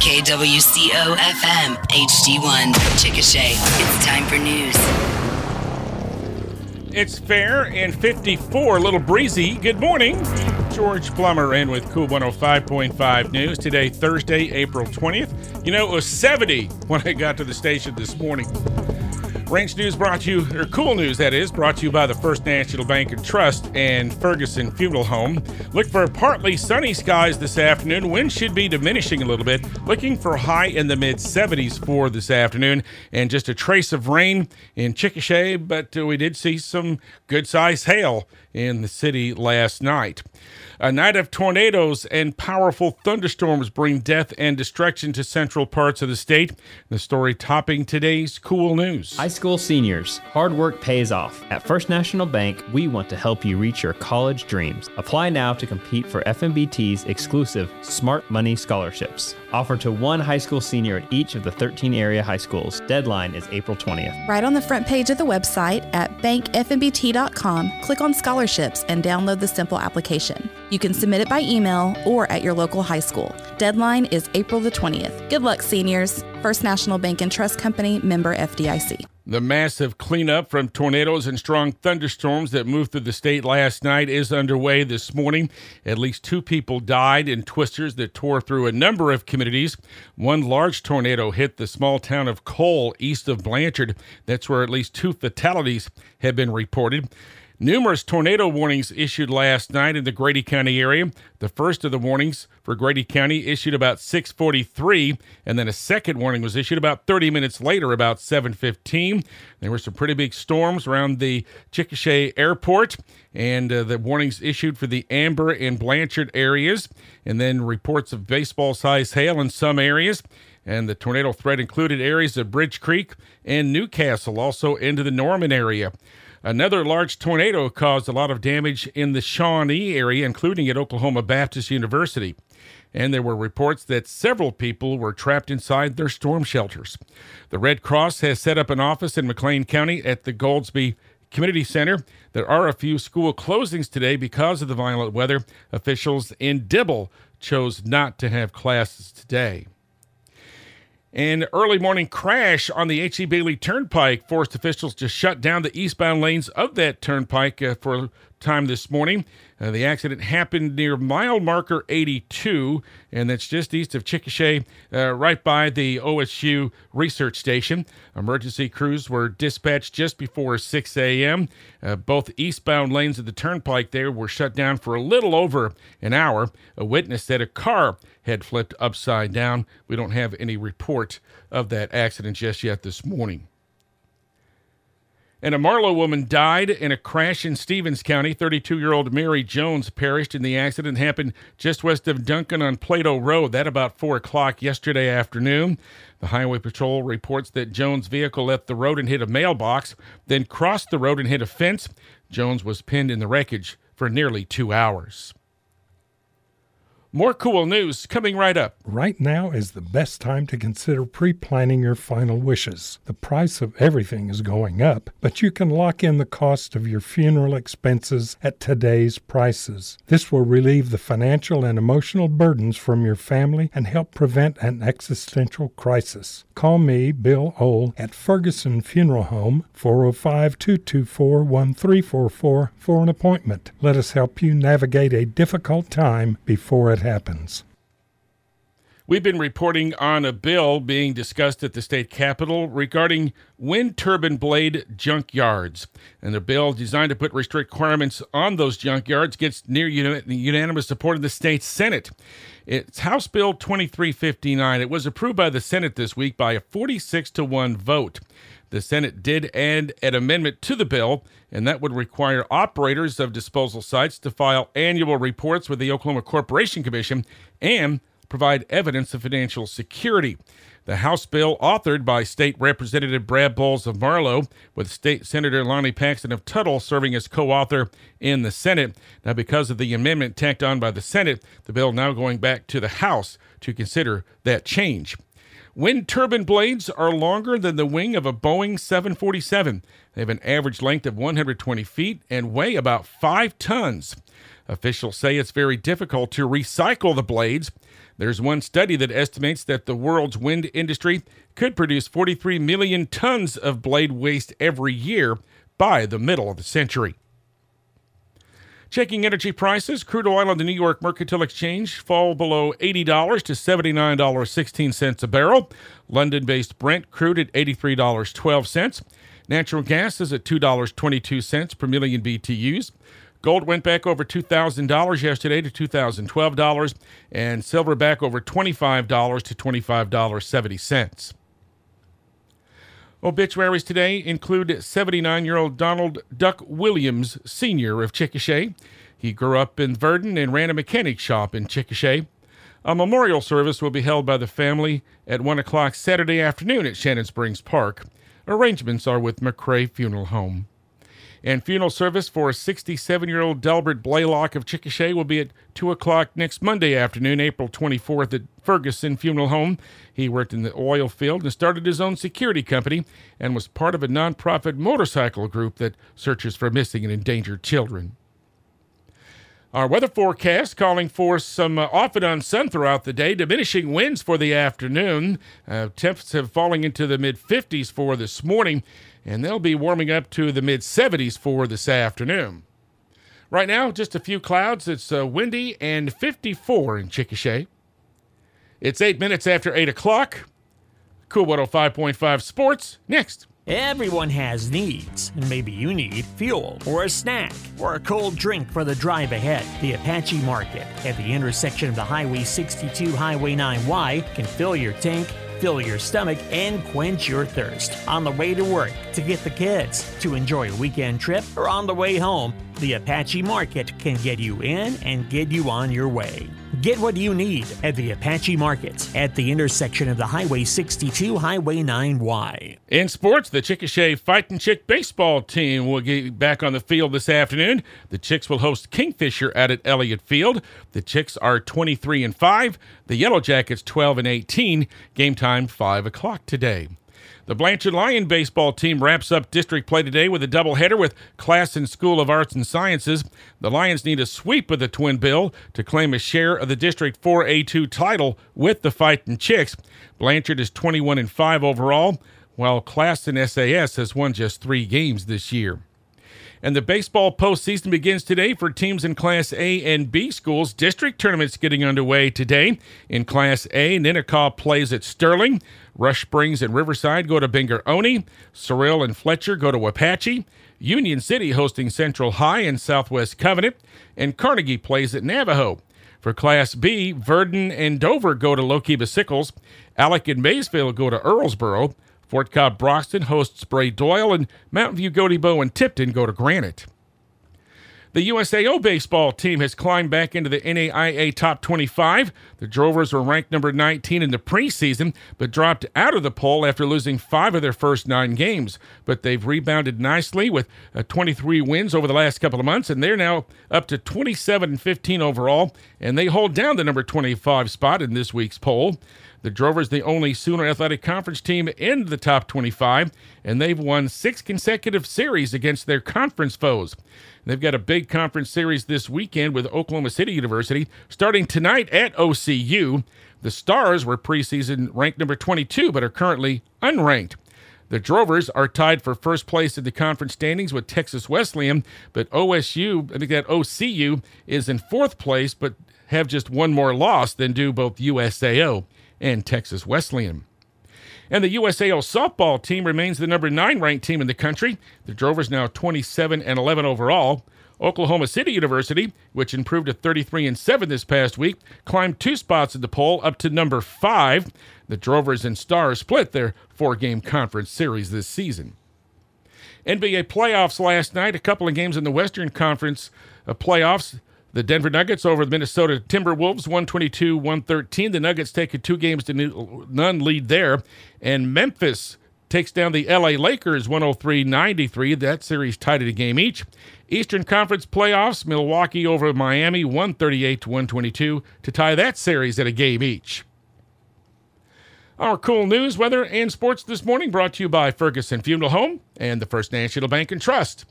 KWCO FM HD1 Chickasha. It's time for news. It's fair and 54, a little breezy. Good morning. George Plummer in with KOOL 105.5 News. Today, Thursday, April 20th. You know, it was 70 when I got to the station this morning. Ranch News brought you, or KOOL News that is, brought to you by the First National Bank and Trust and Ferguson Funeral Home. Look for partly sunny skies this afternoon. Wind should be diminishing a little bit. Looking for high in the mid 70s for this afternoon, and just a trace of rain in Chickasha, but uh, we did see some good sized hail in the city last night. A night of tornadoes and powerful thunderstorms bring death and destruction to central parts of the state. The story topping today's cool news. School seniors, hard work pays off. At First National Bank, we want to help you reach your college dreams. Apply now to compete for FNBT's exclusive Smart Money scholarships. Offered to one high school senior at each of the 13 area high schools. Deadline is April 20th. Right on the front page of the website at bankfnbt.com, click on scholarships and download the simple application. You can submit it by email or at your local high school. Deadline is April the 20th. Good luck, seniors. First National Bank and Trust Company, member FDIC. The massive cleanup from tornadoes and strong thunderstorms that moved through the state last night is underway this morning. At least two people died in twisters that tore through a number of communities. One large tornado hit the small town of Cole, east of Blanchard. That's where at least two fatalities have been reported. Numerous tornado warnings issued last night in the Grady County area. The first of the warnings for Grady County issued about 6:43, and then a second warning was issued about 30 minutes later, about 7:15. There were some pretty big storms around the Chickasha Airport, and uh, the warnings issued for the Amber and Blanchard areas, and then reports of baseball-sized hail in some areas. And the tornado threat included areas of Bridge Creek and Newcastle, also into the Norman area. Another large tornado caused a lot of damage in the Shawnee area, including at Oklahoma Baptist University. And there were reports that several people were trapped inside their storm shelters. The Red Cross has set up an office in McClain County at the Goldsby Community Center. There are a few school closings today because of the violent weather. Officials in Dibble chose not to have classes today. An early morning crash on the H.E. Bailey Turnpike forced officials to shut down the eastbound lanes of that turnpike uh, for time this morning. Uh, the accident happened near mile marker 82, and that's just east of Chickasha, uh, right by the OSU research station. Emergency crews were dispatched just before 6 a.m. Uh, both eastbound lanes of the turnpike there were shut down for a little over an hour. A witness said a car had flipped upside down. We don't have any report of that accident just yet this morning. And a Marlow woman died in a crash in Stephens County. 32 year old Mary Jones perished in the accident. happened just west of Duncan on Plato Road. That about 4 o'clock yesterday afternoon. The Highway Patrol reports that Jones' vehicle left the road and hit a mailbox, then crossed the road and hit a fence. Jones was pinned in the wreckage for nearly two hours. More cool news coming right up. Right now is the best time to consider pre planning your final wishes. The price of everything is going up, but you can lock in the cost of your funeral expenses at today's prices. This will relieve the financial and emotional burdens from your family and help prevent an existential crisis. Call me, Bill Ohl, at Ferguson Funeral Home, 405 224 1344 for an appointment. Let us help you navigate a difficult time before it happens. We've been reporting on a bill being discussed at the state capitol regarding wind turbine blade junkyards. And the bill designed to put restrict requirements on those junkyards gets near unanimous support in the state Senate. It's House Bill 2359. It was approved by the Senate this week by a 46 to 1 vote. The Senate did add an amendment to the bill, and that would require operators of disposal sites to file annual reports with the Oklahoma Corporation Commission and provide evidence of financial security. The House bill, authored by State Representative Brad Boles of Marlow, with State Senator Lonnie Paxton of Tuttle serving as co author in the Senate. Now, because of the amendment tacked on by the Senate, the bill now going back to the House to consider that change. Wind turbine blades are longer than the wing of a Boeing 747. They have an average length of 120 feet and weigh about five tons. Officials say it's very difficult to recycle the blades. There's one study that estimates that the world's wind industry could produce 43 million tons of blade waste every year by the middle of the century. Checking energy prices, crude oil on the New York Mercantile Exchange fall below $80 to $79.16 a barrel. London based Brent crude at $83.12. Natural gas is at $2.22 per million BTUs. Gold went back over $2,000 yesterday to $2,012, and silver back over $25 to $25.70. Obituaries today include 79 year old Donald Duck Williams, Sr. of Chickasha. He grew up in Verden and ran a mechanic shop in Chickasha. A memorial service will be held by the family at 1 o'clock Saturday afternoon at Shannon Springs Park. Arrangements are with McCray Funeral Home. And funeral service for 67 year old Delbert Blaylock of Chickasha will be at 2 o'clock next Monday afternoon, April 24th, at Ferguson Funeral Home. He worked in the oil field and started his own security company and was part of a nonprofit motorcycle group that searches for missing and endangered children. Our weather forecast calling for some uh, off and on sun throughout the day, diminishing winds for the afternoon. Uh, temps have fallen into the mid 50s for this morning and they'll be warming up to the mid 70s for this afternoon. Right now, just a few clouds. It's uh, windy and 54 in Chickasha. It's eight minutes after 8 o'clock. KOOL 105.5 Sports next. Everyone has needs, and maybe you need fuel, or a snack, or a cold drink for the drive ahead. The Apache Market at the intersection of the Highway 62 Highway 9Y can fill your tank fill your stomach, and quench your thirst. On the way to work, to get the kids, to enjoy a weekend trip, or on the way home, the Apache Market can get you in and get you on your way. Get what you need at the Apache Market at the intersection of the Highway 62 Highway 9Y. In sports, the Chickasha Fighting Chick baseball team will get back on the field this afternoon. The Chicks will host Kingfisher out at Elliott Field. The Chicks are 23 and 5. The Yellow Jackets 12 and 18. Game time 5 o'clock today. The Blanchard Lion baseball team wraps up district play today with a doubleheader with Classen School of Arts and Sciences. The Lions need a sweep of the Twin Bill to claim a share of the District 4A2 title with the Fighting Chicks. Blanchard is 21 and 5 overall, while Classen SAS has won just three games this year. And the baseball postseason begins today for teams in Class A and B schools. District tournaments getting underway today. In Class A, Ninnekah plays at Sterling. Rush Springs and Riverside go to Bingor Oney. Cyril and Fletcher go to Apache. Union City hosting Central High and Southwest Covenant. And Carnegie plays at Navajo. For Class B, Verden and Dover go to Lookeba Sickles. Alex and Maysville go to Earlsboro. Fort Cobb Broxton hosts Bray Doyle, and Mountain View Gotebo and Tipton go to Granite. The USAO baseball team has climbed back into the NAIA top 25. The Drovers were ranked number 19 in the preseason, but dropped out of the poll after losing five of their first nine games. But they've rebounded nicely with uh, 23 wins over the last couple of months, and they're now up to 27 and 15 overall, and they hold down the number 25 spot in this week's poll. The Drovers, the only Sooner Athletic Conference team in the top 25, and they've won six consecutive series against their conference foes. They've got a big conference series this weekend with Oklahoma City University starting tonight at OCU. The Stars were preseason ranked number 22, but are currently unranked. The Drovers are tied for first place in the conference standings with Texas Wesleyan, but OSU, I think that OCU, is in fourth place, but have just one more loss than do both USAO and Texas Wesleyan. And the USAO softball team remains the number nine ranked team in the country. The Drovers now 27 and 11 overall. Oklahoma City University, which improved to 33 and 7 this past week, climbed two spots in the poll up to number five. The Drovers and Stars split their four game conference series this season. NBA playoffs last night, a couple of games in the Western Conference uh, playoffs. The Denver Nuggets over the Minnesota Timberwolves, 122 113. The Nuggets take a two games to none lead there. And Memphis takes down the LA Lakers 103 93. That series tied at a game each. Eastern Conference playoffs, Milwaukee over Miami 138 122 to tie that series at a game each. Our cool news, weather, and sports this morning brought to you by Ferguson Funeral Home and the First National Bank and Trust.